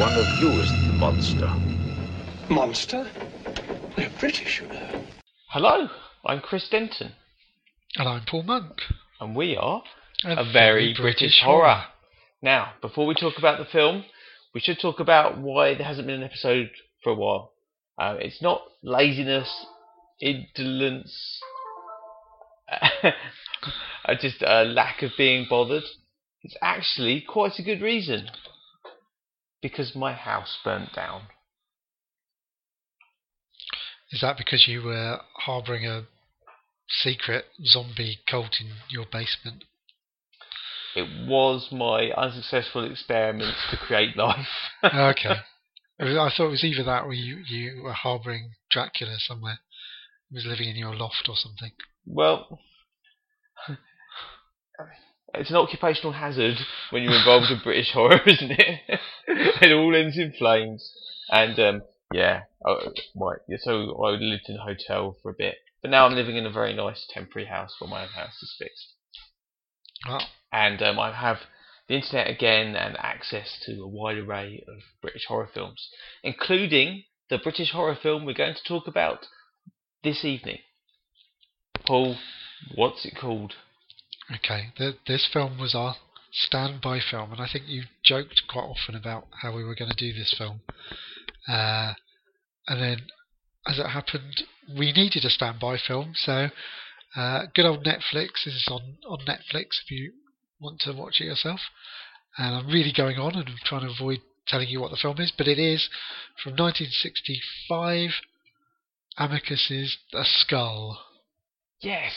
one of you is the monster. Monster? They're British, you know. Hello, I'm Chris Denton, And I'm Paul Monk. and we are a very British horror. Now, before we talk about the film, we should talk about why there hasn't been an episode for a while. Uh, it's not laziness, indolence, uh, just a lack of being bothered. It's actually quite a good reason. Because my house burnt down. Is that because you were harbouring a secret zombie cult in your basement? It was my unsuccessful experiments to create life. okay. I was- I thought it was either that or you, you were harbouring Dracula somewhere. He was living in your loft or something. Well, it's an occupational hazard when you're involved in British horror, isn't it? it all ends in flames. And um, yeah, oh, right. Yeah, so I lived in a hotel for a bit, but now I'm living in a very nice temporary house where my own house is fixed. And um, I have the internet again and access to a wide array of British horror films, including the British horror film we're going to talk about this evening. Paul, what's it called? Okay. Th this film was our standby film, and I think you joked quite often about how we were going to do this film. Uh, and then, as it happened, we needed a standby film, so uh, good old Netflix this is on, on Netflix if you want to watch it yourself. And I'm really going on and I'm trying to avoid telling you what the film is, but it is from 1965. Amicus's A Skull. Yes,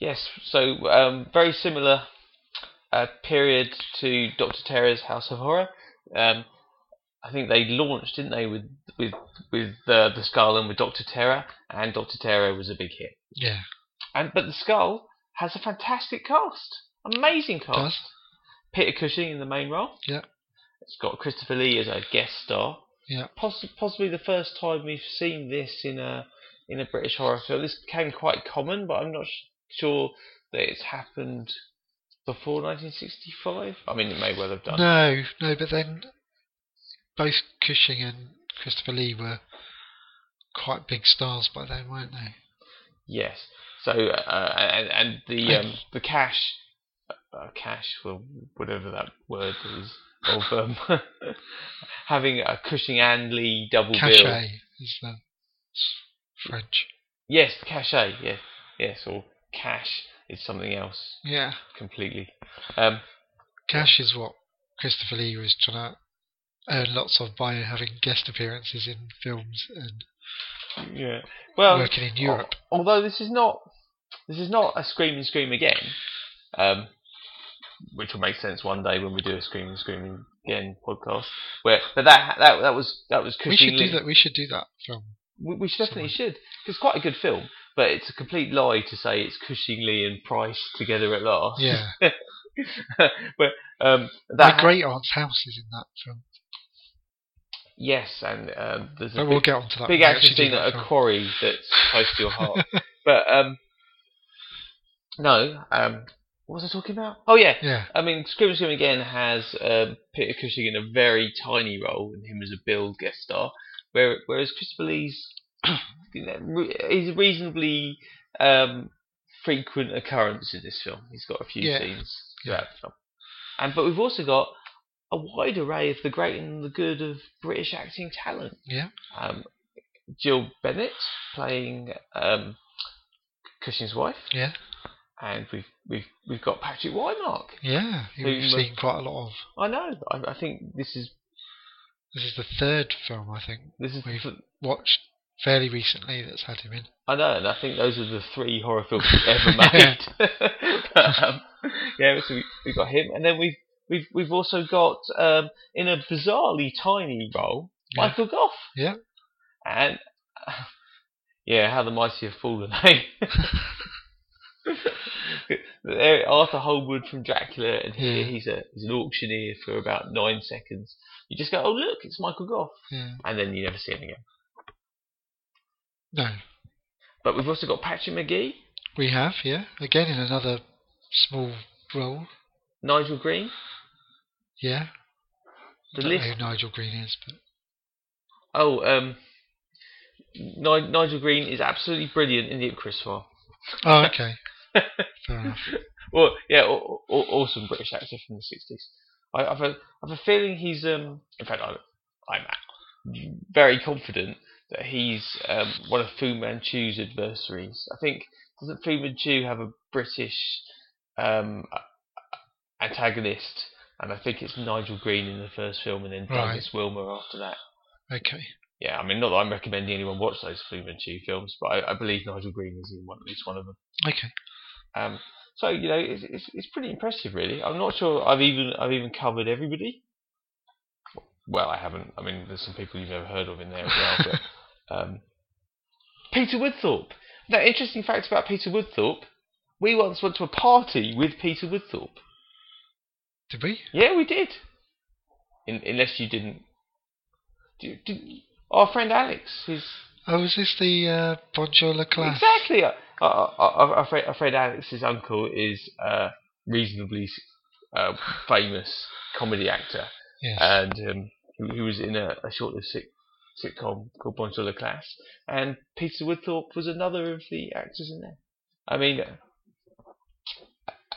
yes. So um, very similar uh, period to Doctor Terror's House of Horror. Um, I think they launched, didn't they, with with with uh, the Skull and with Doctor Terror, and Doctor Terror was a big hit. Yeah, And but the Skull has a fantastic cast, amazing cast. does. Peter Cushing in the main role. Yeah. It's got Christopher Lee as a guest star. Yeah. Poss- possibly the first time we've seen this in a in a British horror film. This became quite common, but I'm not sh- sure that it's happened before 1965. I mean, it may well have done. No, no, but then both Cushing and Christopher Lee were quite big stars by then, weren't they? Yes. So uh, and and the um, the cash, uh, cash, well, whatever that word is, of um, having a Cushing and Lee double bill. Cachet is the French. Yes, cachet. Yes, yes, or cash is something else Yeah, completely. Um, cash is what Christopher Lee was trying to earn lots of by having guest appearances in films and yeah. Well, working in Europe. although this is not this is not a scream and scream again, um, which will make sense one day when we do a scream and scream again podcast. Where, but that that that was that was We should Lee. do that. We should do that film. We, we should definitely should. 'cause It's quite a good film, but it's a complete lie to say it's Cushing Lee and Price together at last. Yeah, but um, my great aunt's house is in that film. yes, and um, there's a But big, we'll get onto that. big action scene at a quarry that's close to your heart. but um, no, um, what was I talking about? Oh yeah, Yeah, I mean, Scream and Scream again has um, Peter Cushing in a very tiny role, and him as a Bill guest star, where, whereas Christopher Lee's you know, re- he's a reasonably um, frequent occurrence in this film. He's got a few Yeah. scenes throughout the film, and but we've also got a wide array of the great and the good of British acting talent. yeah, Um, Jill Bennett playing um, Cushing's wife, yeah, and we've we've we've got Patrick Wymark. yeah. We've was- seen quite a lot of. I know. I, I think this is This is the third film I think this is. We've- the- watched fairly recently that's had him in. I know, and I think those are the three horror films we've ever made. But, um, yeah, so we, we've got him, and then we've we've we've also got um, in a bizarrely tiny role Yeah. Michael Gough, Yeah, and uh, yeah, how the mighty have fallen, eh? Arthur Holmwood from Dracula, and here Yeah. he's a he's an auctioneer for about nine seconds. You just go, oh look, it's Michael Gough, yeah. and then you never see him again. No, But we've also got Patrick Magee, we have. Yeah, again in another small role. Nigel Green, Yeah, the I don't know list. who Nigel Green is, but Oh, um, Ni- Nigel Green is absolutely brilliant in the Ipcress file. oh, okay, fair enough. well, yeah, aw- aw- awesome British actor from the sixties. I, I've a, I've a feeling he's um. In fact, I, I'm very confident that he's um, one of Fu Manchu's adversaries. I think doesn't Fu Manchu have a British um antagonist? And I think it's Nigel Green in the first film, and then Right. Douglas Wilmer after that. Okay, Yeah, I mean, not that I'm recommending anyone watch those Fu Manchu films, but I, I believe Nigel Green is in one, at least one of them. okay. Um, so you know, it's, it's it's pretty impressive, really. I'm not sure I've even I've even covered everybody. Well, I haven't. I mean, there's some people you've never heard of in there as well. Um, Peter Woodthorpe. Now, interesting fact about Peter Woodthorpe. We once went to a party with Peter Woodthorpe. Did we? Yeah, we did. In, unless you didn't. Did, did, our friend Alex, his Oh, is this the uh, Bonjour Le class? Exactly. Uh, uh, uh, our, friend, our friend Alex's uncle is a reasonably uh, famous comedy actor, Yes. and um, who, who was in a, a short-lived sitcom called Bonjour Le Class, and Peter Woodthorpe was another of the actors in there. I mean, uh,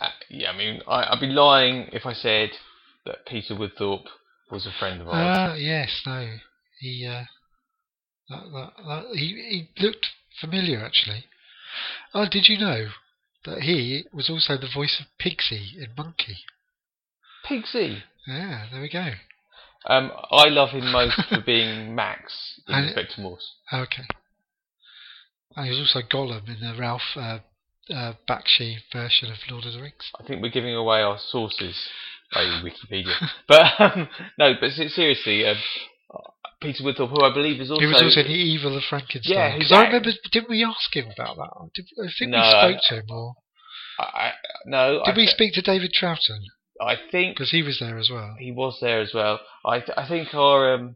uh, yeah, I mean, I, I'd be lying if I said that Peter Woodthorpe was a friend of ours. Ah, yes. No, he. Uh, that, that, that, he he looked familiar actually. Oh, did you know that he was also the voice of Pigsy in Monkey? Pigsy. Yeah, there we go. Um, I love him most for being Max in And- Inspector Morse. Okay. And he was also Gollum in the Ralph uh, uh, Bakshi version of Lord of the Rings. I think we're giving away our sources, i.e. Wikipedia. but um, no, but seriously, um, Peter Woodthorpe, who I believe is also he was also in the Evil of Frankenstein. Yeah, 'Cause he's I remember, didn't we ask him about that? Did, I think No, we I- spoke to him, or I, I, no, did I, we speak to David Troughton? I think Because he was there as well. he was there as well. I th- I think our um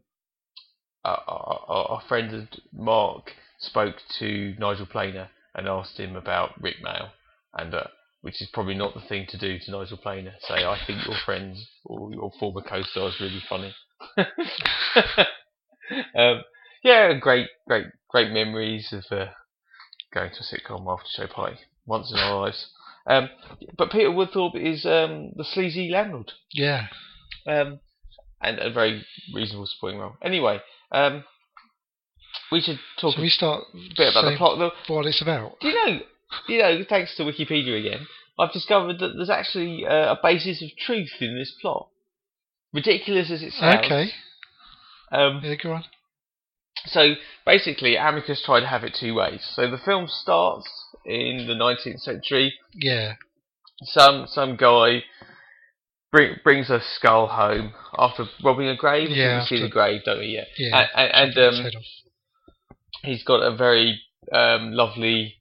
our, our, our friend Mark spoke to Nigel Planer and asked him about Rik Mayall, and uh, which is probably not the thing to do to Nigel Planer. Say, I think your friends or your former co-star is really funny. um, yeah, great, great, great memories of uh, going to a sitcom after show party once in our lives. Um, but Peter Woodthorpe is um, the sleazy landlord Yeah. um, and a very reasonable supporting role. Anyway, um, we should talk we start a bit about the plot. Though. what it's about. Do you know? You know, thanks to Wikipedia again, I've discovered that there's actually uh, a basis of truth in this plot. Ridiculous as it sounds. Okay. Um, Yeah, go on. So basically, Amicus tried to have it two ways. So the film starts in the 19th century. Yeah. Some some guy bring, brings a skull home after robbing a grave. Yeah, we see the grave, don't we? Yeah. Yeah. And, and, and um, he's got a very um, lovely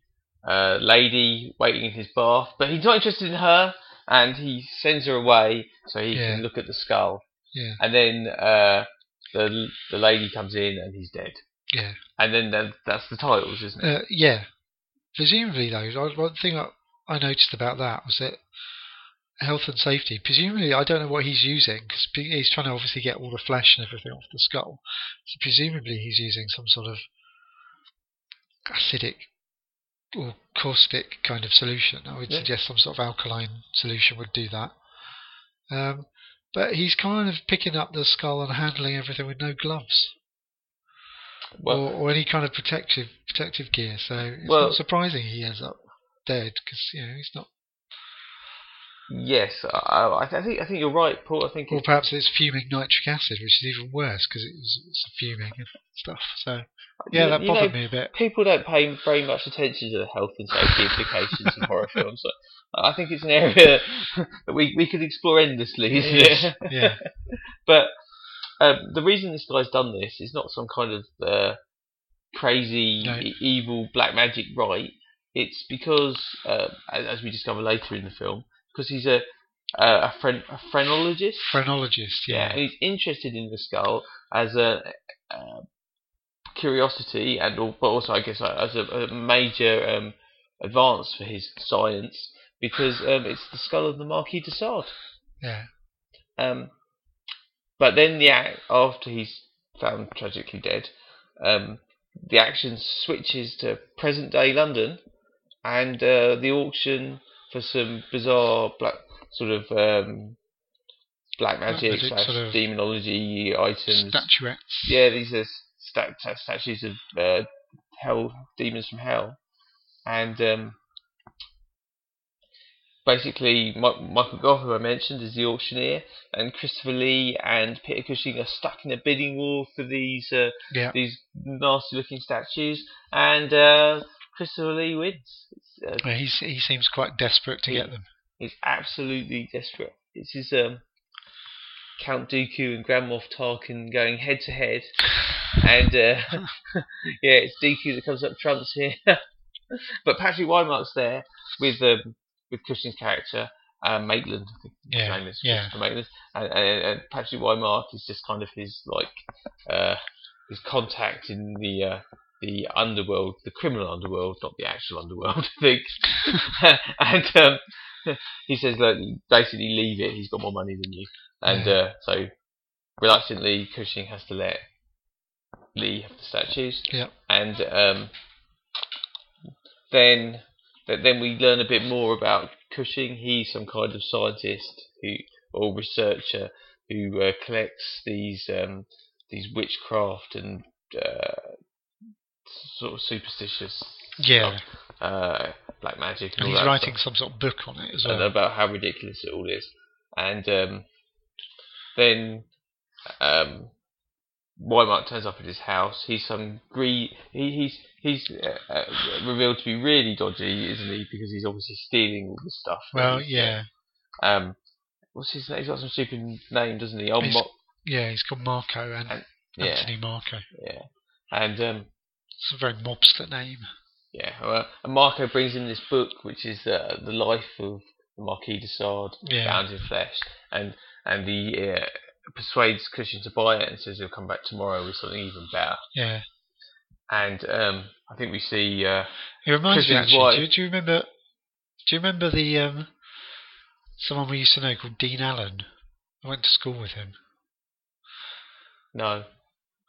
uh, lady waiting in his bath, but he's not interested in her, and he sends her away so he Yeah. can look at the skull. Yeah. And then uh, the the lady comes in and he's dead. Yeah. And then that, that's the titles, isn't it? Uh, yeah. Presumably, though, one thing I, I noticed about that was that health and safety. Presumably, I don't know what he's using because he's trying to obviously get all the flesh and everything off the skull. So presumably, he's using some sort of acidic or caustic kind of solution. I would Yeah. suggest some sort of alkaline solution would do that. Um, but he's kind of picking up the skull and handling everything with no gloves well, or, or any kind of protective protective gear. So it's Well- not surprising he ends up dead because you know he's not. Yes, I, I think I think you're right, Paul. I think Or perhaps it's fuming nitric acid, which is even worse because it's, it's fuming and stuff. So yeah, you- that you know, bothered me a bit. people don't pay very much attention to the health and safety implications of horror films. So I think it's an area that we, we could explore endlessly, isn't it? yeah. but um, the reason this guy's done this is not some kind of uh, crazy, No. e- evil black magic right. It's because, uh, as we discover later in the film, because he's a a, a, phren- a phrenologist. Phrenologist, Yeah, yeah, he's interested in the skull as a, uh curiosity, and but also I guess as a, a major um, advance for his science because um, it's the skull of the Marquis de Sade. yeah. Um, but then the ac- after he's found tragically dead, um, the action switches to present day London, and uh, the auction for some bizarre black sort of um, black magic magic slash sort of demonology items. Statuettes. Yeah, these are sta- sta- statues of uh, hell demons from hell, and um, basically Mi- Michael Gough, who I mentioned, is the auctioneer, and Christopher Lee and Peter Cushing are stuck in a bidding war for these uh, Yeah. these nasty-looking statues, and uh, Christopher Lee wins. Uh, he's, he seems quite desperate to Yeah. get them. He's absolutely desperate. This is um, Count Dooku and Grand Moff Tarkin going head to head, and uh, yeah, it's Dooku that comes up trumps here. but Patrick Wymark's there with um, with Cushing's character, um, Maitland. I think his Yeah, name is yeah. Maitland, and, and, and Patrick Wymark is just kind of his like uh, his contact in the. Uh, the underworld, the criminal underworld, not the actual underworld, I think. and um, he says, look, basically leave it. He's got more money than you, and Yeah. uh, so reluctantly, Cushing has to let Lee have the statues. Yep. And um, then, then we learn a bit more about Cushing. He's some kind of scientist who, or researcher who uh, collects these um, these witchcraft and uh, sort of superstitious Yeah. uh, black magic and, And he's writing stuff some sort of book on it as and well. about how ridiculous it all is. And um, then um, Wymark turns up at his house. He's some green. He, he's he's uh, uh, revealed to be really dodgy, isn't he? Because he's obviously stealing all this stuff. Well, yeah. Um, what's his name? He's got some stupid name, doesn't he? Oh, He's- Mo- Yeah, he's called Marco and And- yeah, Anthony Marco. yeah. And um, It's a very mobster name. yeah, well, and Marco brings in this book, which is uh, the life of the Marquis de Sade. Yeah. bound in flesh, and and he uh, persuades Cushing to buy it and says he'll come back tomorrow with something even better. Yeah. And um, I think we see uh, It reminds me actually. Do, do you remember? Do you remember the um, someone we used to know called Dean Allen? I went to school with him. no,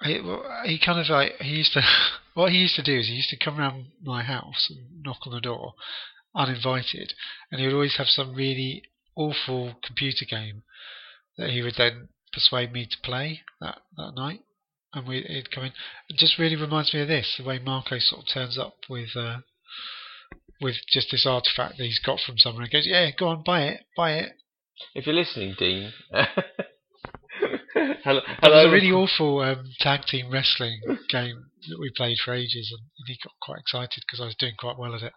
He, well, he kind of like he used to. What he used to do is he used to come around my house and knock on the door, uninvited, and he would always have some really awful computer game that he would then persuade me to play that that night, and we he'd come in. It just really reminds me of this, the way Marco sort of turns up with. Uh, with just this artifact that he's got from somewhere and goes, Yeah, go on, buy it, buy it. if you're listening, Dean. hello, That was a really awful um, tag team wrestling game that we played for ages, and he got quite excited because I was doing quite well at it.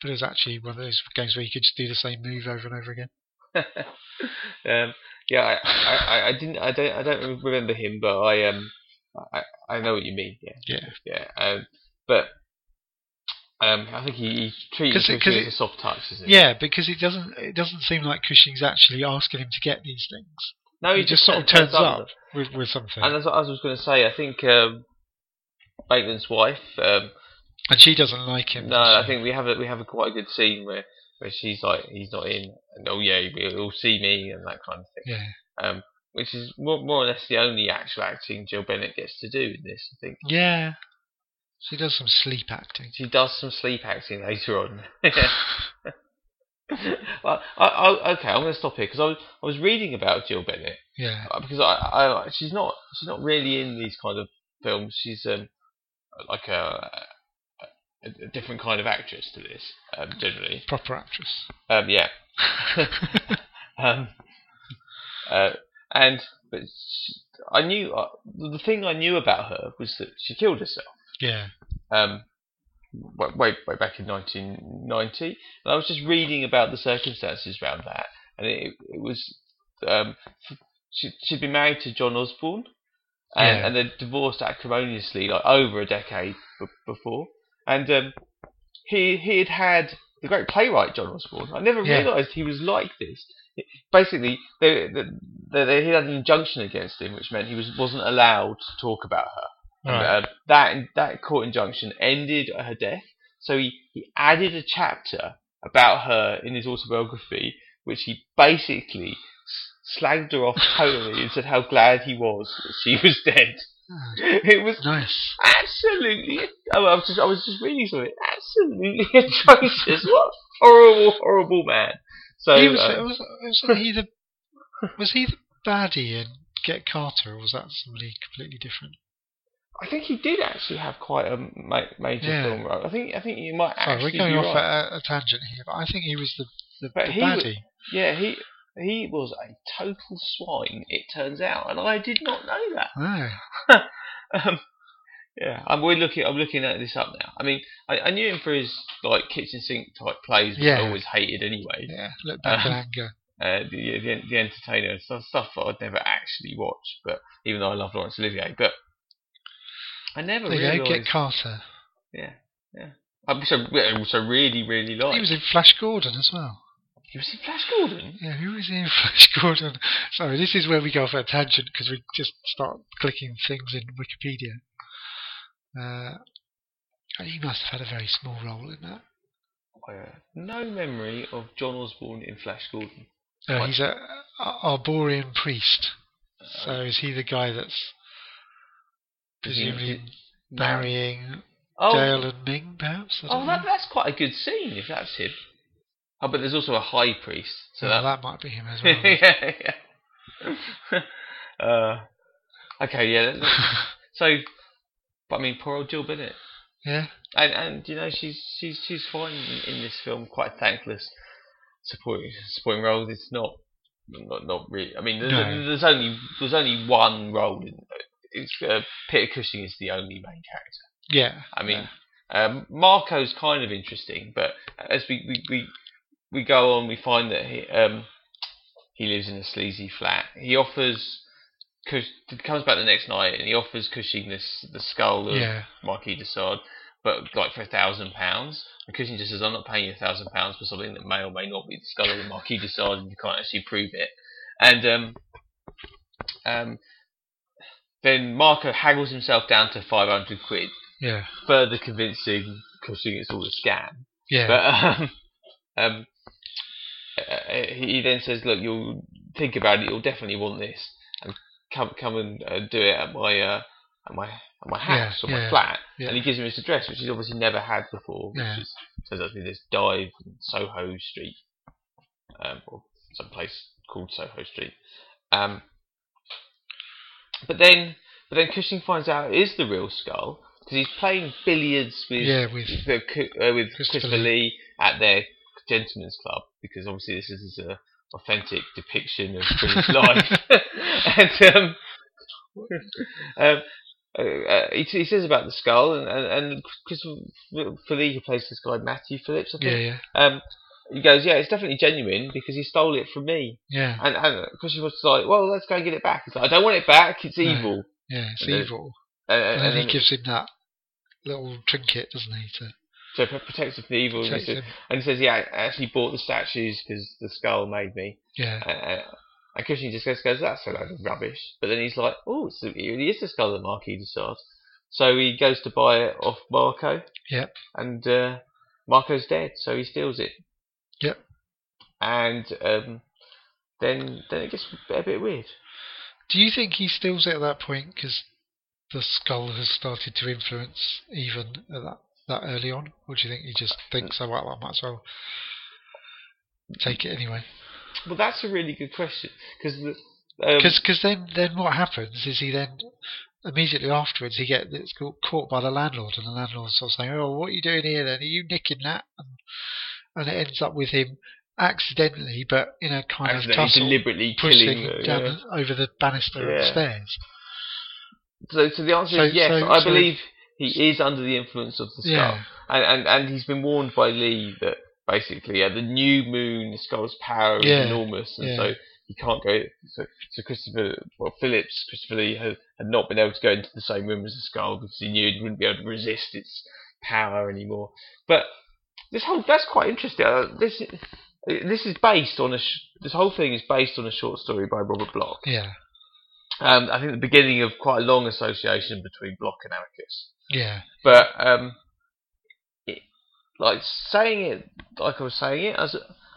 But it was actually one of those games where you could just do the same move over and over again. um, yeah, I, I, I- didn't, I don't, I don't remember him, but I um, I, I know what you mean. Yeah, Yeah, yeah. Um, but um, I think he, he treated 'Cause it- 'cause as it- a soft touch, isn't he? yeah, because it doesn't it doesn't seem like Cushing's actually asking him to get these things. No, He just sort of turns with up them. with with something, And what I was going to say. I think um, Maitland's wife. Um, and she doesn't like him. no, I think we have a we have a quite a good scene where, where she's like, he's not in, and oh yeah, he'll see me and that kind of thing. Yeah, Um, which is more more or less the only actual acting Jill Bennett gets to do in this. I think yeah. She does some sleep acting. she does some sleep acting later on. well, I, I, okay, I'm going to stop here because I was I was reading about Jill Bennett yeah, Uh, because I, I she's not she's not really in these kind of films. She's um like a a, a different kind of actress to this um, generally. proper actress. Um, yeah. um, uh, and but she, I knew uh, the thing I knew about her was that she killed herself. yeah, Um, way, way back in 1990, and I was just reading about the circumstances around that, and it, it was um, she she'd been married to John Osborne, and, Yeah. and they'd divorced acrimoniously like over a decade b- before, and um, he he had had the great playwright John Osborne. I never Yeah. realised he was like this. Basically, they, they, they, he had an injunction against him, which meant he was wasn't allowed to talk about her. Right. uh, that that court injunction ended her death. So he, he added a chapter about her in his autobiography, which he basically slagged her off totally and said how glad he was that she was dead. Ah, It was nice. absolutely. I was just, I was just reading something. Absolutely atrocious. What a horrible, horrible man. So he was, uh, was, was he the was he the baddie in Get Carter, or was that somebody completely different? I think he did actually have quite a ma- major Yeah. film role. I think I think you might Sorry, actually we're going be off right. at a, a tangent here, but I think he was the the, But the he was- baddie. Yeah, he he was a total swine. It turns out, and I did not know that. Um, yeah, I'm we're looking. I'm looking at this up now. I mean, I, I knew him for his like kitchen sink type plays, which I always hated anyway. yeah. Look back Um, anger. Uh, the, the the entertainer and stuff, stuff that I'd never actually watch. But even though I love Laurence Olivier, but I never There you go. realised. Get Carter. yeah, yeah. I which I, I really, really like. He was in Flash Gordon as well. He was in Flash Gordon. Yeah, who was in Flash Gordon? Sorry, this is where we go off a tangent because we just start clicking things in Wikipedia. Uh, he must have had a very small role in that. I have no memory of John Osborne in Flash Gordon. Uh, he's a, Arborian priest. So is he the guy that's presumably No. marrying Oh, Dale and Ming, perhaps? Oh that, that's quite a good scene if that's him. Oh, but there's also a high priest, so Oh, that, that might be him as well. yeah, yeah. uh, okay, yeah. that- So, but I mean, poor old Jill Bennett, yeah, and and you know she's she's she's fine in, in this film, quite thankless supporting supporting roles. It's not not not really. I mean, there's, No. there's only there's only one role. In, it's uh, Peter Cushing is the only main character. yeah. I mean, um, Marco's kind of interesting, but as we, we, we, we go on, we find that he um, he lives in a sleazy flat. He offers, Cush, comes back the next night, and he offers Cushing this the skull of yeah, Marquis de Sade, but like for a thousand pounds. And Cushing just says, "I'm not paying you a thousand pounds for something that may or may not be the skull of the Marquis de Sade, and you can't actually prove it." And um, um, then Marco haggles himself down to five hundred quid yeah, further convincing Cushing it's all a scam. yeah, But um, um, uh, he then says, "Look, you'll think about it. You'll definitely want this, and come come and uh, do it at my uh, at my at my house Yeah, or my yeah, flat." yeah. And he gives him his address, which he's obviously never had before. Which is turns out to be this dive in Soho Street, um, or some place called Soho Street. Um, but then, but then Cushing finds out it is the real skull because he's playing billiards with yeah, with the, uh, with Christopher Christopher Lee at their gentlemen's club because obviously this is a authentic depiction of British life. and um, um, uh, uh, he, he says about the skull and and, and Christopher Lee who plays this guy Matthew Phillips. I yeah, yeah, Um, he goes, yeah, it's definitely genuine because he stole it from me. yeah, And and Christopher was like, well, let's go and get it back. He's like, I don't want it back. It's No. evil. yeah. It's And then- evil. And, And and, then then he gives him that little trinket, doesn't he? To so it protects him from the evil. And he, says, and he says, yeah, I actually bought the statues because the skull made me. Yeah, and Cushing just goes, goes, that's a load of rubbish. But then he's like, oh, it's, it really is the skull of Marquis de Sade. So he goes to buy it off Marco. Yep. And uh, Marco's dead, so he steals it. Yep. And um, then then it gets a bit weird. Do you think he steals it at that point because the skull has started to influence even at that that early on, or do you think he just thinks, "Oh well, I might as well take it anyway"? Well, that's a really good question because um, Because then then what happens is he then immediately afterwards he gets caught, caught by the landlord, and the landlord's sort of saying, "Oh, what are you doing here? Then are you nicking that?" And, and it ends up with him accidentally, but in a kind of tussle, deliberately pushing killing. uh, down yeah. over the banister Yeah. upstairs. So, so the answer So- is yes. so- I so- believe he is under the influence of the skull. Yeah, and, and and he's been warned by Lee that basically at the new moon the skull's power is Yeah, enormous and yeah. so he can't go so, so Christopher well Phillips Christopher Lee had, had not been able to go into the same room as the skull because he knew he wouldn't be able to resist its power anymore but this whole that's quite interesting. Uh, this this is based on a sh- this whole thing is based on a short story by Robert Bloch yeah, um, I think the beginning of quite a long association between Bloch and Amicus. Yeah, but um, it, like saying it like I was saying it, as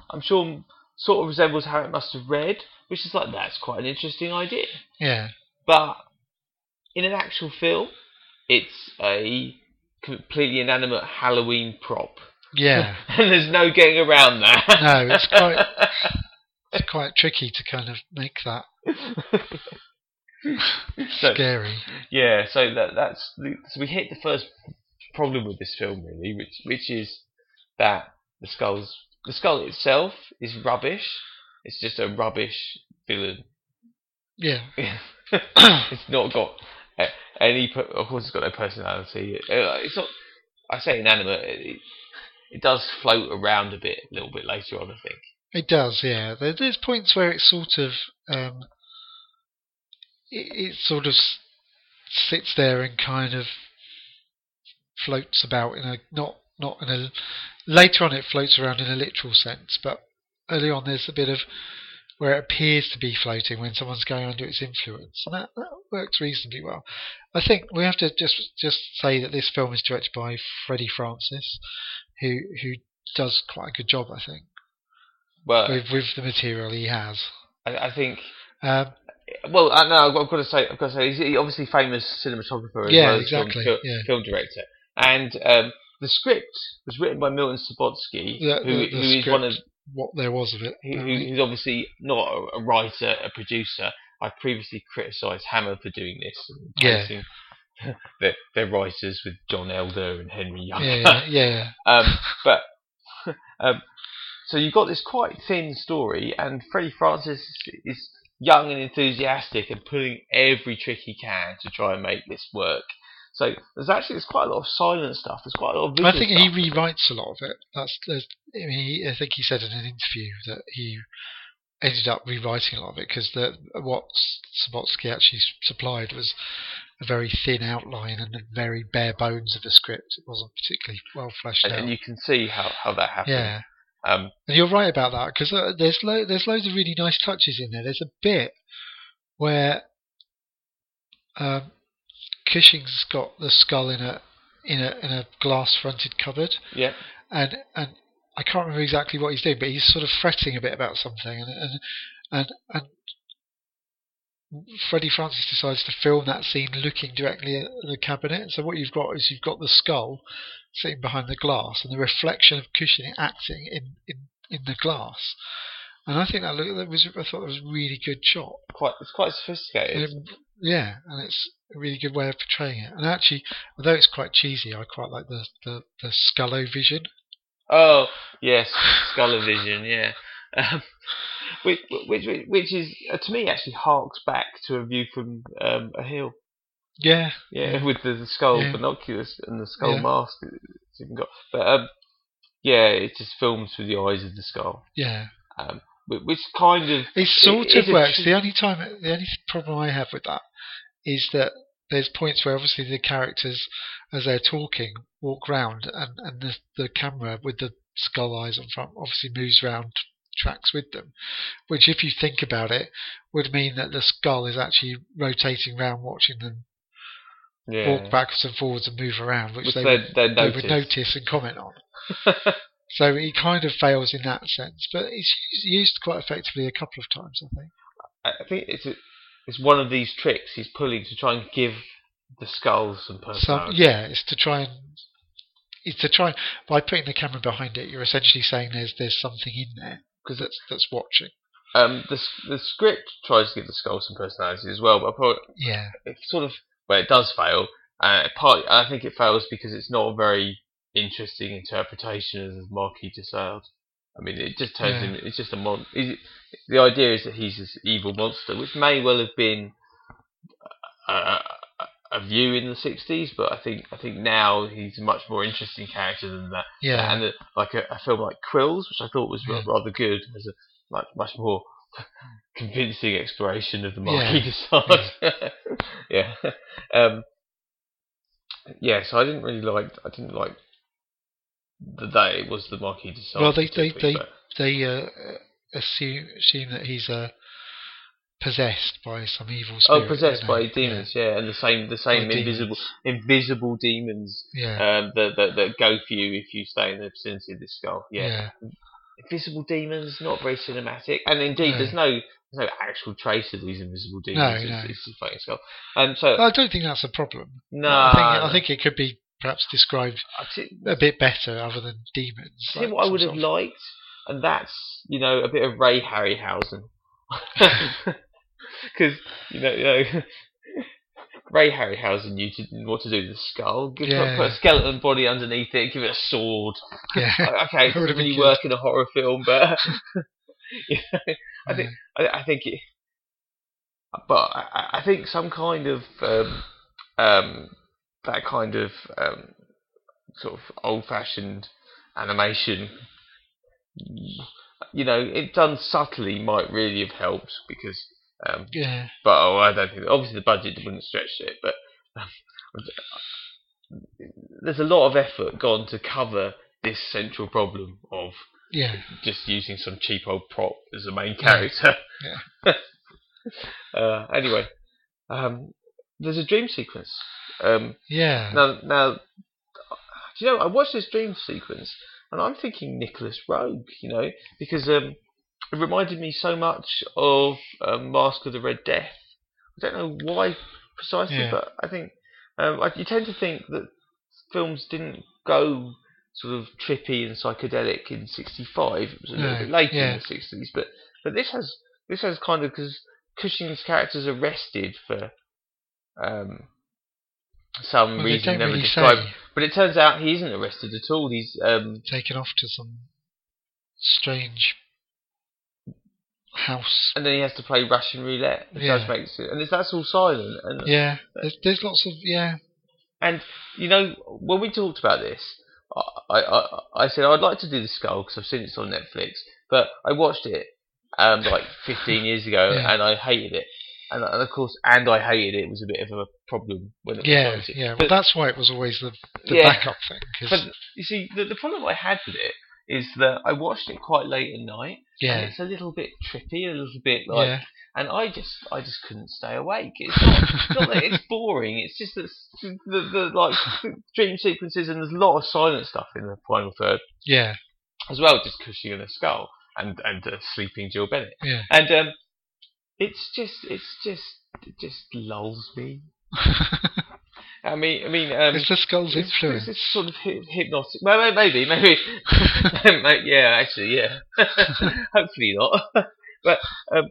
I'm sure sort of resembles how it must have read which is like that's quite an interesting idea. Yeah. But in an actual film, it's a completely inanimate Halloween prop, Yeah. and there's no getting around that. No, it's quite it's quite tricky to kind of make that so, scary. yeah, so that that's the, so we hit the first problem with this film really, which which is that the skulls the skull itself is rubbish. It's just a rubbish villain. Yeah. it's not got any. Of course, it's got no personality. Uh, It's not. I say inanimate. It, does float around a bit, a little bit later on. I think. It does, yeah. There's points where it sort of um, it, it sort of sits there and kind of floats about in a not not in a later on it floats around in a literal sense, but early on there's a bit of where it appears to be floating when someone's going under its influence, and that, that works reasonably well. I think we have to just just say that this film is directed by Freddie Francis, who who does quite a good job, I think Well, with with the material he has. I, I think. Um, Well, I know. I've got to say. I've got to say. He's obviously famous cinematographer as Yeah, well as film- exactly, Film, yeah. film director, and um, the script was written by Milton Subotsky, who, the- the who is one of what there was of it. apparently. who's obviously not a, a writer, a producer. I previously criticised Hammer for doing this and Yeah. their, their writers with John Elder and Henry Young. yeah, yeah, um, but um, so you've got this quite thin story, and Freddie Francis is young and enthusiastic and pulling every trick he can to try and make this work. So there's actually there's quite a lot of silent stuff. There's quite a lot of I think he rewrites a lot of it. That's, I mean, he, I think he said in an interview that he ended up rewriting a lot of it because what Subotsky actually supplied was a very thin outline and the very bare bones of a script. It wasn't particularly well fleshed and, out. and you can see how, how that happened. yeah, Um, And you're right about that because uh, there's lo- there's loads of really nice touches in there. There's a bit where um, Cushing's got the skull in a in a in a glass fronted cupboard, yeah. and and I can't remember exactly what he's doing, but he's sort of fretting a bit about something, and and and, and Freddie Francis decides to film that scene looking directly at the cabinet. So what you've got is you've got the skull sitting behind the glass, and the reflection of Cushing acting in in, in the glass. And I think that, that was I thought that was a really good shot. Quite it's quite sophisticated. And it- yeah, and it's a really good way of portraying it. And actually, although it's quite cheesy, I quite like the the, the Scullo vision. Oh yes, Scullovision, yeah. Um, which, which which is uh, to me actually harks back to a view from um, a hill. Yeah, Yeah, with the, the skull Yeah. binoculars and the skull Yeah. mask it's even got. But um, yeah, it just films through the eyes of the skull, yeah. um, which kind of It sort it of works. tr- The only time, the only problem I have with that is that there's points where obviously the characters, as they're talking, walk round, and and the the camera with the skull eyes on front obviously moves round tracks with them, which if you think about it would mean that the skull is actually rotating round, watching them yeah. walk backwards and forwards and move around, which, Which they, they would notice and comment on. So he kind of fails in that sense, but it's used quite effectively a couple of times, I think. I think it's a, it's one of these tricks he's pulling to try and give the skull some So personality. yeah, it's to try and it's to try by putting the camera behind it. You're essentially saying there's there's something in there because that's that's watching. Um, the the script tries to give the skull some personality as well, but probably, Yeah, it sort of well, it does fail. Uh, part I think it fails because it's not a very interesting interpretation of Marquis de Sade. I mean, it just turns Yeah. him. It's just a mon. he's- The idea is that he's this evil monster, which may well have been a, a, a view in the '60s, but I think I think now he's a much more interesting character than that. yeah, And uh, like a, a film like Quills, which I thought was Yeah. rather good, was a like much more convincing exploration of the Marquis Yeah. de Sade. yeah. Um, yeah, so I didn't really like. I didn't like the day it was the Marquis de Sade. Well, they- they- they- they uh, assume assume that he's uh, possessed by some evil spirit. Oh, possessed by demons, yeah. and the same, the same By invisible, demons. invisible demons Yeah, yeah, um, that, that that go for you if you stay in the vicinity of this skull. Yeah, yeah, invisible demons, not very cinematic, and indeed, No. there's no there's no actual trace of these invisible demons. No, it's, no. it's a floating skull. And so I don't think that's a problem. no, I think I think it could be perhaps described a bit better other than demons. See like what I would have liked, and that's you know a bit of Ray Harryhausen, because you know, you know Ray Harryhausen knew to, what to do with the skull. Give, put- Yeah. put, a skeleton body underneath it, give it a sword. Yeah. okay, it doesn't really work in a horror film, but you know, I think Yeah. I, I think it, but I, I think some kind of um, um, that kind of um, sort of old-fashioned animation, you know, it done subtly might really have helped because. Um, Yeah. but oh, I don't think obviously the budget wouldn't stretch it, but um, there's a lot of effort gone to cover this central problem of Yeah. just using some cheap old prop as the main character. uh, anyway, um, there's a dream sequence. Um, Yeah. now, now, do you know? I watched this dream sequence, and I'm thinking Nicolas Roeg. You know, because um, it reminded me so much of um, Masque of the Red Death. I don't know why precisely, Yeah. but I think um, I, you tend to think that films didn't go sort of trippy and psychedelic in '65. It was a little bit later yeah. in the '60s, but but this has this has kind of because Cushing's character's arrested for um, some Well, reason never really described. say. But it turns out he isn't arrested at all. He's um, Taken off to some strange house. and then he has to play Russian roulette. The Yeah. makes it, and it's, that's all silent. And Yeah. There's, there's lots of yeah. and you know when we talked about this, I I, I said I'd like to do the skull because I've seen it on Netflix, but I watched it um, like 15 years ago Yeah. and I hated it. And, and of course, and I hated it. It was a bit of a problem when it Yeah. was Yeah. Well, But- that's why it was always the, the Yeah. backup thing. 'cause- But you see, the, the problem I had with it is that I watched it quite late at night, and yeah. it's a little bit trippy, a little bit like, yeah. and I just, I just couldn't stay awake. It's not, not that it's boring. It's just that the, the like dream sequences, and there's a lot of silent stuff in the final third Yeah. as well, just Cushing and a skull, and and uh, sleeping Jill Bennett, Yeah. and um, it's just, it's just, it just lulls me. I mean, I mean, um, it's the skull's it's, influence. it's sort of hy- hypnotic. Well, maybe, maybe. Yeah, actually, yeah. Hopefully not. but um,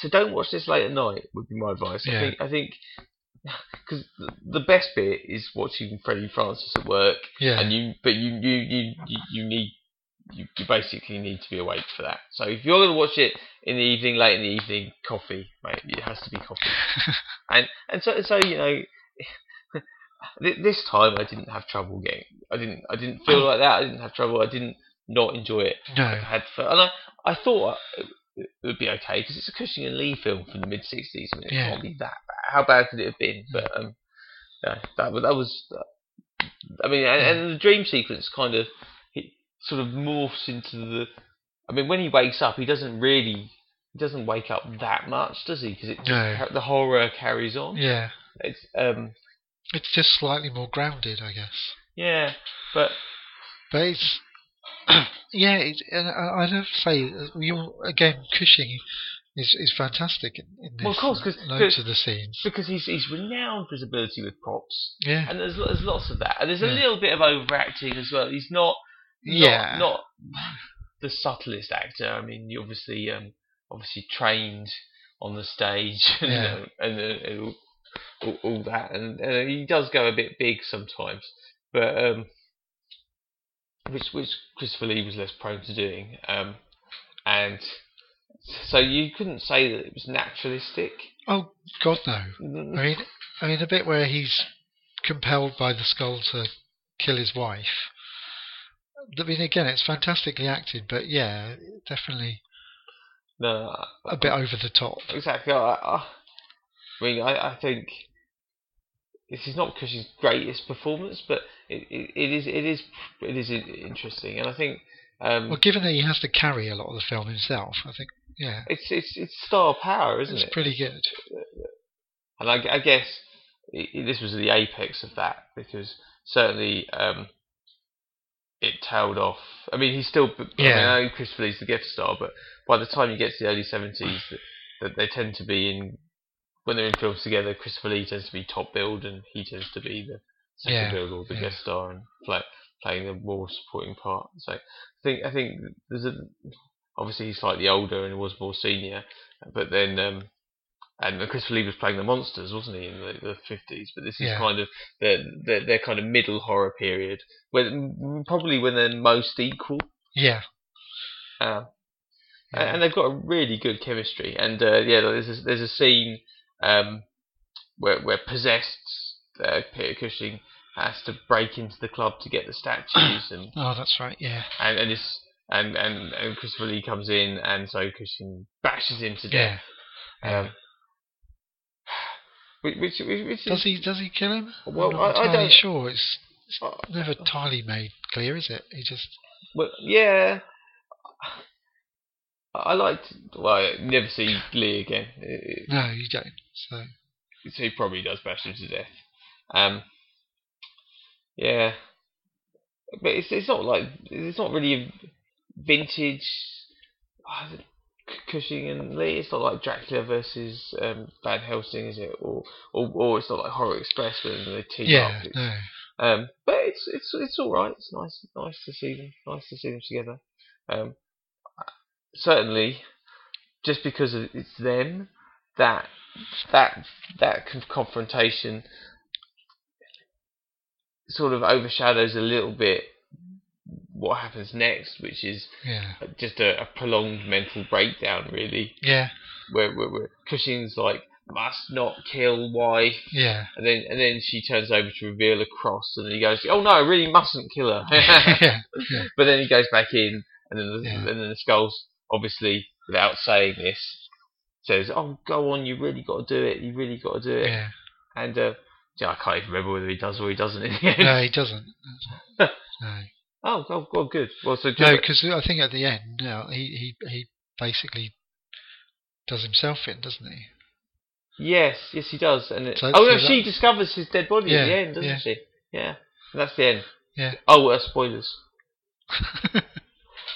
so don't watch this late at night. Would be my advice. I think. I think because the best bit is watching Freddie Francis at work, yeah. and you. But you, you, you, you need. You, you basically need to be awake for that. So if you're going to watch it in the evening, late in the evening, coffee, mate. It has to be coffee. and and so so you know. This time I didn't have trouble getting. I didn't. I didn't feel mm. like that. I didn't have trouble. I didn't not enjoy it. I no. had fun, and I, I thought it, it would be okay because it's a Cushing and Lee film from the mid '60s. I mean, it Yeah. can't be that bad. How bad could it have been? But um, yeah, that was that was. Uh, I mean, and, and the dream sequence kind of sort of morphs into the. I mean, when he wakes up, he doesn't really. He doesn't wake up that much, does he? Because it just, No. the horror carries on. Yeah. It's um It's just slightly more grounded, I guess. yeah, but But it's yeah, it's, and I, I'd have to say uh, you again Cushing is is fantastic in, in this. Well, of course, 'cause- loads of the scenes. because he's he's renowned for his ability with props, Yeah, and there's there's lots of that, and there's a Yeah. little bit of overacting as well. He's not, Yeah. not the subtlest actor. I mean, you obviously um obviously trained on the stage, and, Yeah. know, and, uh, and all, all, all that, and uh, he does go a bit big sometimes, but um, which which Christopher Lee was less prone to doing, um, and so you couldn't say that it was naturalistic. Oh God, no. I mean, I mean, the bit where he's compelled by the skull to kill his wife. I mean, again, it's fantastically acted, but yeah, definitely No, a bit over the top. exactly. I, I, I mean, I, I think this is not Cushing's greatest performance, but it, it, it is it is it is interesting, and I think um, Well, given that he has to carry a lot of the film himself, I think, yeah, it's it's it's star power, isn't it's it? It's pretty good. And I, I guess i i this was the apex of that because certainly um, it tailed off. I mean, he's still. I mean, Yeah. I know Christopher Lee's the gift star, but by the time you get to the early seventies, that they tend to be in when they're in films together. Christopher Lee tends to be top billed, and he tends to be the second Yeah, billed or the yeah. guest star and play, playing the more supporting part. So I think I think there's a obviously he's slightly older and was more senior, but then um, and Christopher Lee was playing the monsters, wasn't he, in the, the 50s? But this is Yeah. kind of their, their their kind of middle horror period, when probably when they're most equal. Yeah. Um, and, and they've got a really good chemistry. And uh, yeah, there's a, there's a scene um, where where possessed uh, Peter Cushing has to break into the club to get the statues, and Oh, that's right. Yeah. and and this and and and Christopher Lee comes in, and so Cushing bashes him to Yeah. death. Um, which which which, Does he? Does he kill him? Well, I'm not I entirely don't- sure. It's uh, never entirely made clear, is it? He just. well, yeah. I liked. Well, I never see Lee again. It- No, you don't. So. so he probably does bash him to death. Um, yeah, but it's it's not like it's not really a vintage Cushing and Lee. It's not like Dracula versus um, Van Helsing, is it? Or, or or it's not like Horror Express when they team Yeah. up. It's- No. um, but it's it's it's all right. It's nice nice to see them. Nice to see them together. Um, certainly, just because it's them, that that that confrontation sort of overshadows a little bit what happens next, which is Yeah. just a, a prolonged mental breakdown, really, Yeah. where, where, where Cushing's like must not kill wife. Yeah. And then and then she turns over to reveal a cross, and then he goes, "Oh no, I really mustn't kill her." yeah. but then he goes back in, and then the, Yeah. and then the skulls, obviously, without saying this, says, "Oh, go on, you really got to do it. You really got to do it." Yeah. And uh, yeah, I can't even remember whether he does or he doesn't in the end. No, he doesn't. No. Oh, oh, well, good. Well, so No, because I think at the end, no, he he he basically does himself in, doesn't he? yes, yes, he does. And it, So- oh no, so she discovers his dead body at the end, doesn't yeah. she? Yeah, and that's the end. Yeah. Oh, uh, spoilers.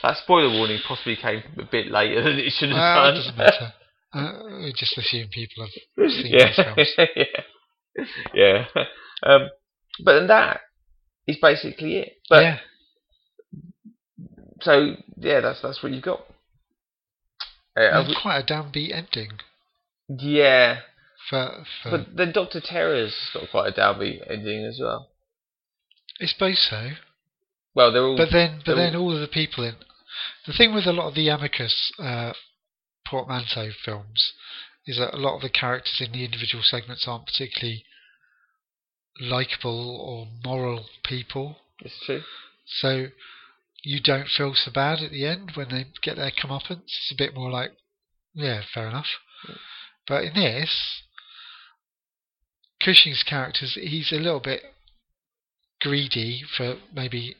That spoiler warning possibly came a bit later than it should have well, it done. doesn't matter. Uh, we just assume people have seen yeah, these films. yeah, yeah. Um, but then that is basically it. But yeah. So yeah, that's that's what you got. Uh, we- quite a downbeat ending yeah, for for. but then Doctor Terror's got quite a downbeat ending as well. I suppose so. Well, they're all. But then, but then all of the people in the thing with a lot of the Amicus uh, portmanteau films is that a lot of the characters in the individual segments aren't particularly likable or moral people. it's true. So you don't feel so bad at the end when they get their comeuppance. It's a bit more like, yeah, fair enough. But in this, Cushing's characters, he's a little bit greedy for maybe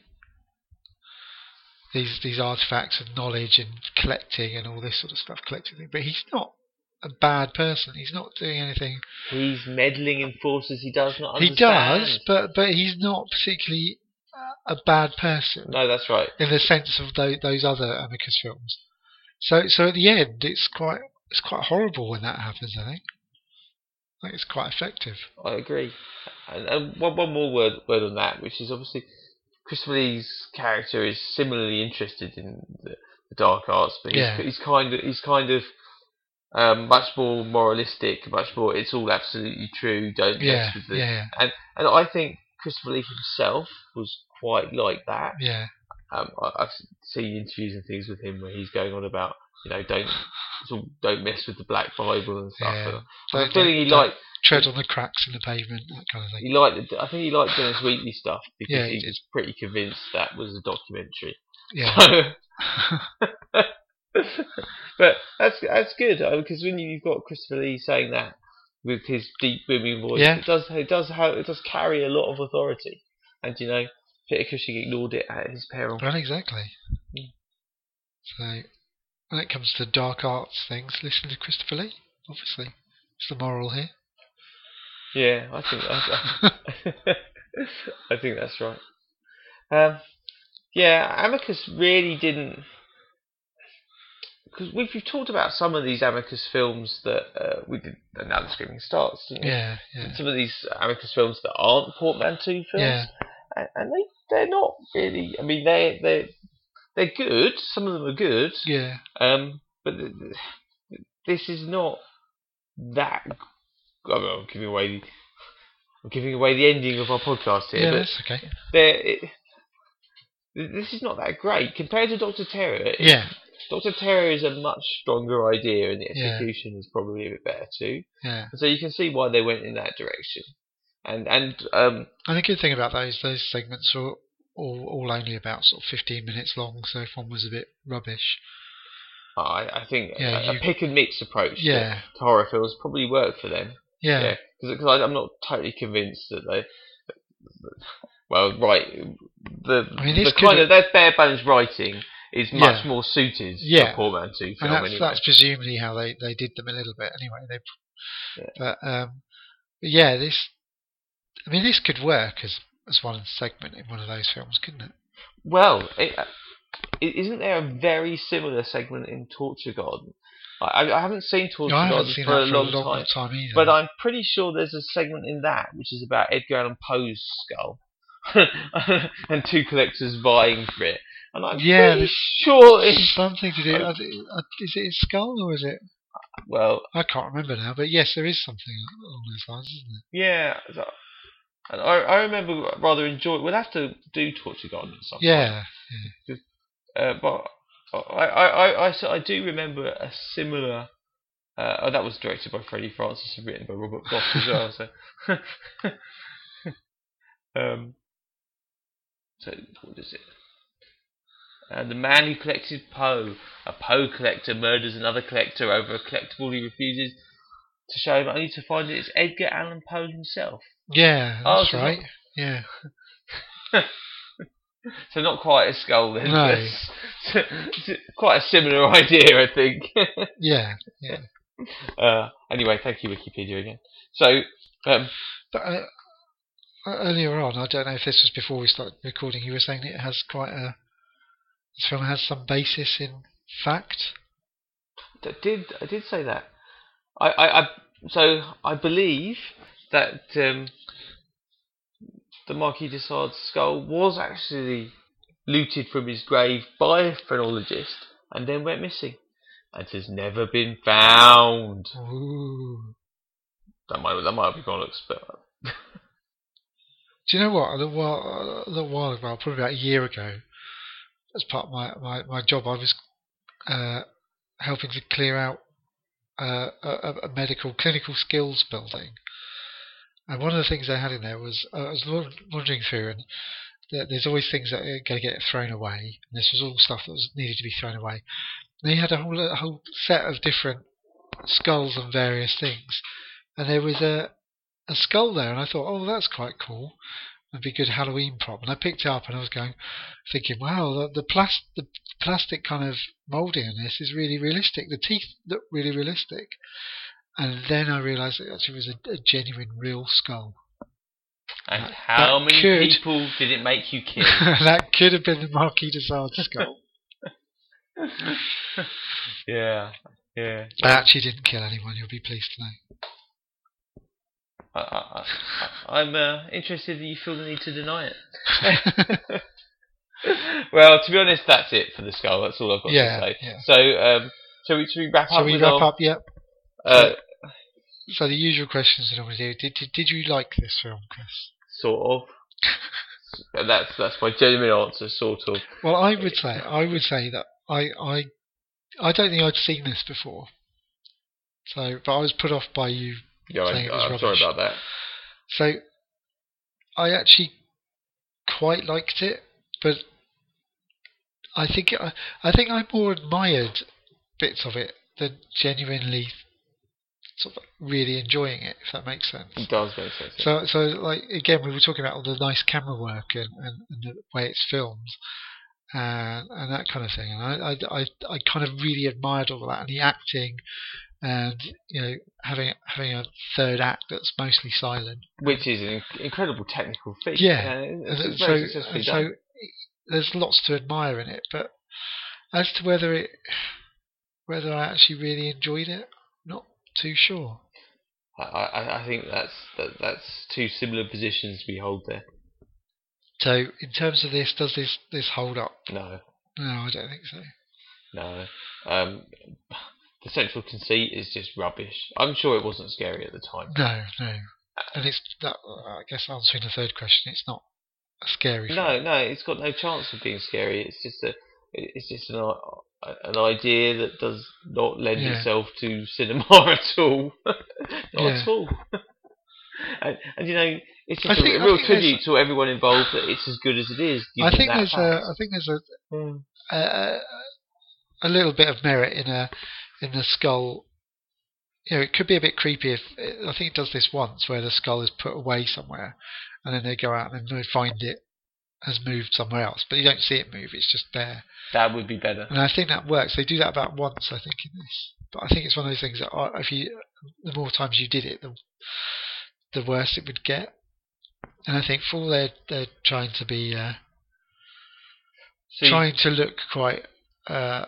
these these artifacts and knowledge and collecting and all this sort of stuff, collecting things. But he's not a bad person. He's not doing anything. He's meddling in forces he does not He does, but but he's not particularly a bad person. No, that's right. in the sense of those, those other Amicus films. So so at the end, it's quite it's quite horrible when that happens. I think. I think it's quite effective. I agree. And, and one, one more word word on that, which is obviously Christopher Lee's character is similarly interested in the, the dark arts, but he's, Yeah. he's kind of he's kind of um, much more moralistic, much more. It's all absolutely true. Don't Yeah, mess with the. yeah, And and I think Christopher Lee himself was quite like that. yeah, Um, I, I've seen interviews and things with him where he's going on about you know don't sort of don't mess with the Black Bible and stuff. yeah. And I'm feeling he liked tread on the cracks in the pavement, that kind of thing. he liked. I think he liked Dennis Wheatley stuff because Yeah, he he was pretty convinced that was a documentary. Yeah, but that's that's good because when you've got Christopher Lee saying that with his deep booming voice, Yeah. it does it does have it does carry a lot of authority, and you know Peter Cushing ignored it at his peril. well, exactly. Mm. So when it comes to dark arts things, listen to Christopher Lee. Obviously, it's the moral here. Yeah, I think I, I think that's right. Um, yeah, Amicus really didn't because we've, we've talked about some of these Amicus films that uh, we did. And now the screaming starts. didn't we? Yeah, yeah, Some of these Amicus films that aren't Portmanteau films, yeah, and, and they they're not really. I mean, they they they're good. Some of them are good. yeah. Um, but th- th- this is not that. I mean, I'm giving away. The, I'm giving away the ending of our podcast here, Yeah, but that's okay. It, this is not that great compared to Doctor Terror. it- Yeah, Doctor Terror is a much stronger idea, and the Yeah. execution is probably a bit better too. yeah. So you can see why they went in that direction. And and um, And the good thing about those those segments are all, all only about sort of 15 minutes long, so if one was a bit rubbish, I, I think Yeah, a, a pick and mix approach to- Yeah. to, horror films probably worked for them. yeah, Yeah, because I'm not totally convinced that they. Well, right, the I mean, the kind of their bare bones writing is much Yeah. more suited Yeah. to Portmanteau film and that's anyway. that's presumably how they, they did them a little bit anyway. They, Yeah. but um, but yeah, this, I mean, this could work as as one segment in one of those films, couldn't it? Well, it, uh, isn't there a very similar segment in Torture Garden? I, I- haven't seen Torture haven't Garden for a for long, a long time, time, either. but I'm pretty sure there's a segment in that which is about Edgar Allan Poe's skull and two collectors vying for it. And I'm Yeah, pretty there's sure it's something to do. Is it his skull or is it? well, I can't remember now. But yes, there is something along those lines, isn't it? Yeah, and I, I remember rather enjoy. We'll have to do Torture Garden at some point. Yeah, Uh, but I, I, I, I, I do remember a similar. Uh, oh, that was directed by Freddie Francis and written by Robert Bloch as well. So, um, so what is it? Uh, the man who collected Poe. A Poe collector murders another collector over a collectible he refuses to show him, only to find it's Edgar Allan Poe himself. yeah, Oh, that's so right. Yeah, So not quite a skull then. No. Quite a similar idea, I think. yeah. uh, anyway, thank you, Wikipedia again. So, um, But uh, earlier on, I don't know if this was before we started recording. You were saying it has quite a. This film has some basis in fact. I did I did say that? I, I, I so I believe that um, the Marquis de Sade's skull was actually looted from his grave by a phrenologist and then went missing and has never been found. Ooh. That might that might be bollocks, but Do you know what? A little while, a little while ago, probably about a year ago, as part of my, my, my job, I was uh, helping to clear out uh, a, a medical clinical skills building. And one of the things they had in there was uh, I was wan- wandering through, and there- there's always things that are going to get thrown away. And this was all stuff that was needed to be thrown away. And they had a whole, a whole set of different skulls and various things. And there was a, a skull there, and I thought, oh, that's quite cool. It'd be a good Halloween prop. And I picked it up, and I was going, thinking, wow, the the, plas- the plastic kind of moulding on this is really realistic. The teeth look really realistic. And then I realised it actually was a, a genuine, real skull. and That- how that many could- people did it make you kill? that could have been the Marquis de Sade skull. yeah, yeah. I actually didn't kill anyone. You'll be pleased to know. I, I'm uh, interested that you feel the need to deny it. well, to be honest, that's it for the skull. That's all I've got Yeah, to say. yeah. So, um, shall we, shall we wrap Shall up we wrap our, up? Yep. Uh, So the usual questions that I to do. Did, did did you like this film, Chris? sort of. that's that's my genuine answer, sort of. Well, I would say I would say that I I I don't think I'd seen this before. So, but I was put off by you. Yeah, I, was uh, I'm sorry about that. So, I actually quite liked it, but I think I, I think I more admired bits of it than genuinely sort of really enjoying it. If that makes sense. It does make sense. So, so like again, we were talking about all the nice camera work and, and, and the way it's filmed, and and that kind of thing. And I, I, I, I kind of really admired all of that and the acting, and you know, having having a third act that's mostly silent. Which is an incredible technical feat. Yeah, And it's, it's so, and so there's lots to admire in it, but as to whether it whether I actually really enjoyed it, not too sure. I, I, I think that's that, that's two similar positions we hold there. So, in terms of this, does this this hold up? No, No, I don't think so. no. Um, the central conceit is just rubbish. I'm sure it wasn't scary at the time. No, no. And it's that. I guess answering the third question, it's not a scary. film. No, no, it's got no chance of being scary. It's just a, it's just an, an idea that does not lend Yeah. itself to cinema at all, not Yeah. at all. and, and you know, it's just a, think- a real tribute to everyone involved that it's as good as it is. I think there's fact. a. I think there's a Mm. a, a little bit of merit in a in the skull. You know, it could be a bit creepy if I think it does this once, where the skull is put away somewhere, and then they go out and they find it has moved somewhere else, but you don't see it move; it's just there. That would be better. And I think that works. They do that about once, I think, in this. But I think it's one of those things that if you, the more times you did it, the the worse it would get. And I think for all they're they're trying to be. Uh, See, trying to look quite uh,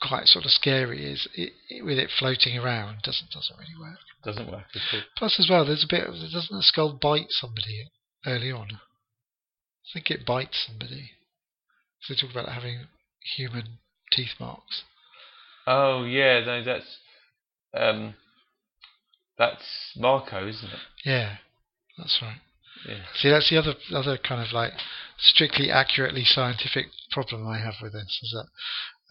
quite sort of scary is it, it, with it floating around doesn't doesn't really work. doesn't work. Plus as well, there's a bit of doesn't the skull bite somebody early on? I think it bites somebody. So they talk about having human teeth marks. Oh yeah, no, that's um, that's Marco, isn't it? Yeah, that's right. Yeah. See, that's the other other kind of like strictly accurately scientific problem I have with this is that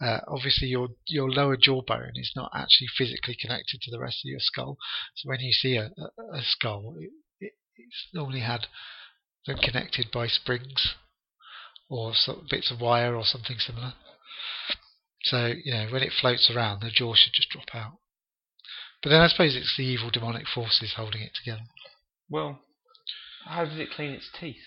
uh, obviously your your lower jawbone is not actually physically connected to the rest of your skull. So when you see a, a, skull, it, it, it's normally had them connected by springs or sort of bits of wire or something similar. So you know when it floats around, the jaw should just drop out. But then I suppose it's the evil demonic forces holding it together. Well, how did it clean its teeth?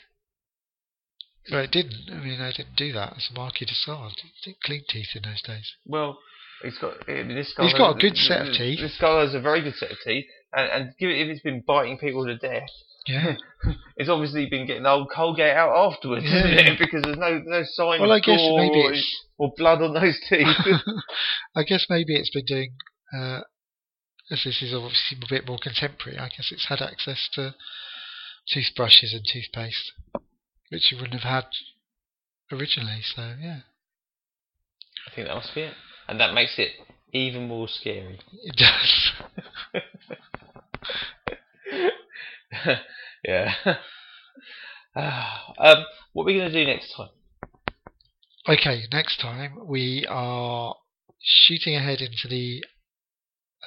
Well, it didn't. I mean, I didn't do that. It's a marquis de Sade. Didn't clean teeth in those days. Well, it's got I mean, this guy. He's got a good set of teeth. This guy has a very good set of teeth, and, and give it, if it's been biting people to death, Yeah. it's obviously been getting the old Colgate out afterwards, Yeah, isn't it? Because there's no no sign well, of I guess gore maybe or, it's. or blood on those teeth. I guess maybe it's been doing. Uh, as this is obviously a bit more contemporary, I guess it's had access to toothbrushes and toothpaste, which you wouldn't have had originally. So yeah, I think that must be it, and that makes it even more scary. it does. yeah. um, what are we going to do next time? Okay, next time we are shooting ahead into the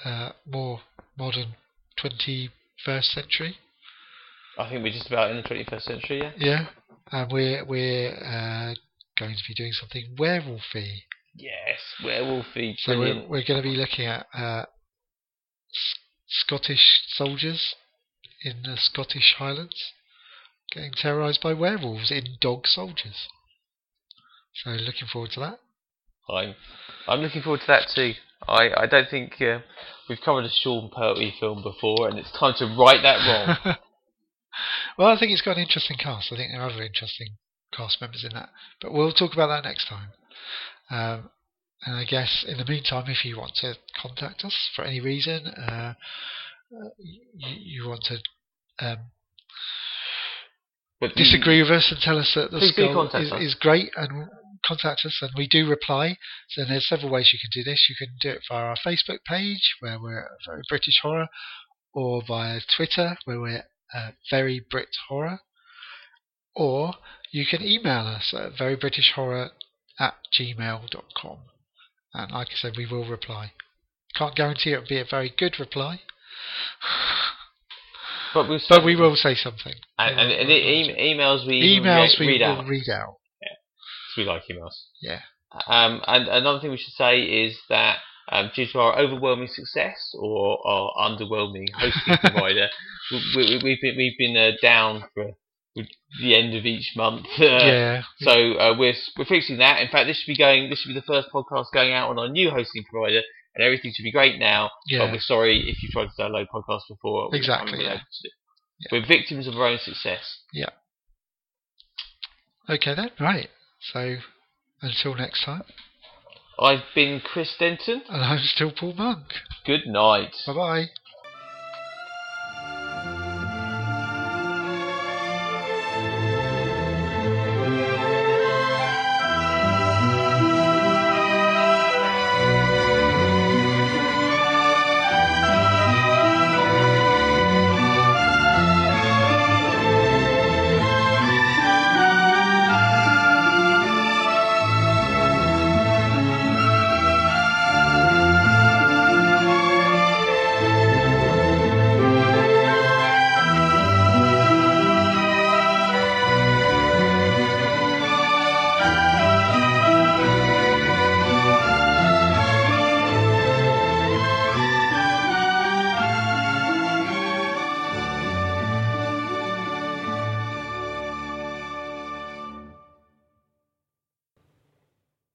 uh, more modern 21st century. I think we're just about in the 21st century, yeah. Yeah, and we're we're uh, going to be doing something werewolfy. Yes, werewolfy, So we're we're going to be looking at uh, S- Scottish soldiers in the Scottish Highlands getting terrorised by werewolves in dog soldiers. So looking forward to that. I'm, I'm looking forward to that too. I, I don't think uh, we've covered a Sean Pertwee film before, and it's time to right that wrong. well, I think it's got an interesting cast. I think there are other interesting cast members in that, but we'll talk about that next time. Um, and I guess in the meantime, if you want to contact us for any reason, uh, you, you want to um, But disagree with us and tell us that the skull is, is great and contact us and we do reply so there's several ways you can do this you can do it via our facebook page where we're very british horror or via twitter where we're uh, very brit horror or you can email us at verybritishhorror at gmail.com and like i said we will reply. Can't guarantee it'll be a very good reply but, we'll but we will say something. And, and, and e- emails we emails re- we read will out. read out. 'cause we like emails. yeah. Um, and another thing we should say is that um, due to our overwhelming success or our underwhelming hosting provider, we, we, we've been we've been uh, down for the end of each month. Uh, yeah So uh, we're we're fixing that. In fact, this should be going. This should be the first podcast going out on our new hosting provider, and everything should be great now. yeah But we're sorry if you tried to download podcasts before. we Exactly, been yeah. able to do it. We're victims of our own success. Yeah. Okay then, right. So until next time. I've been Chris Denton. And I'm still Paul Monk. Good night. Bye bye.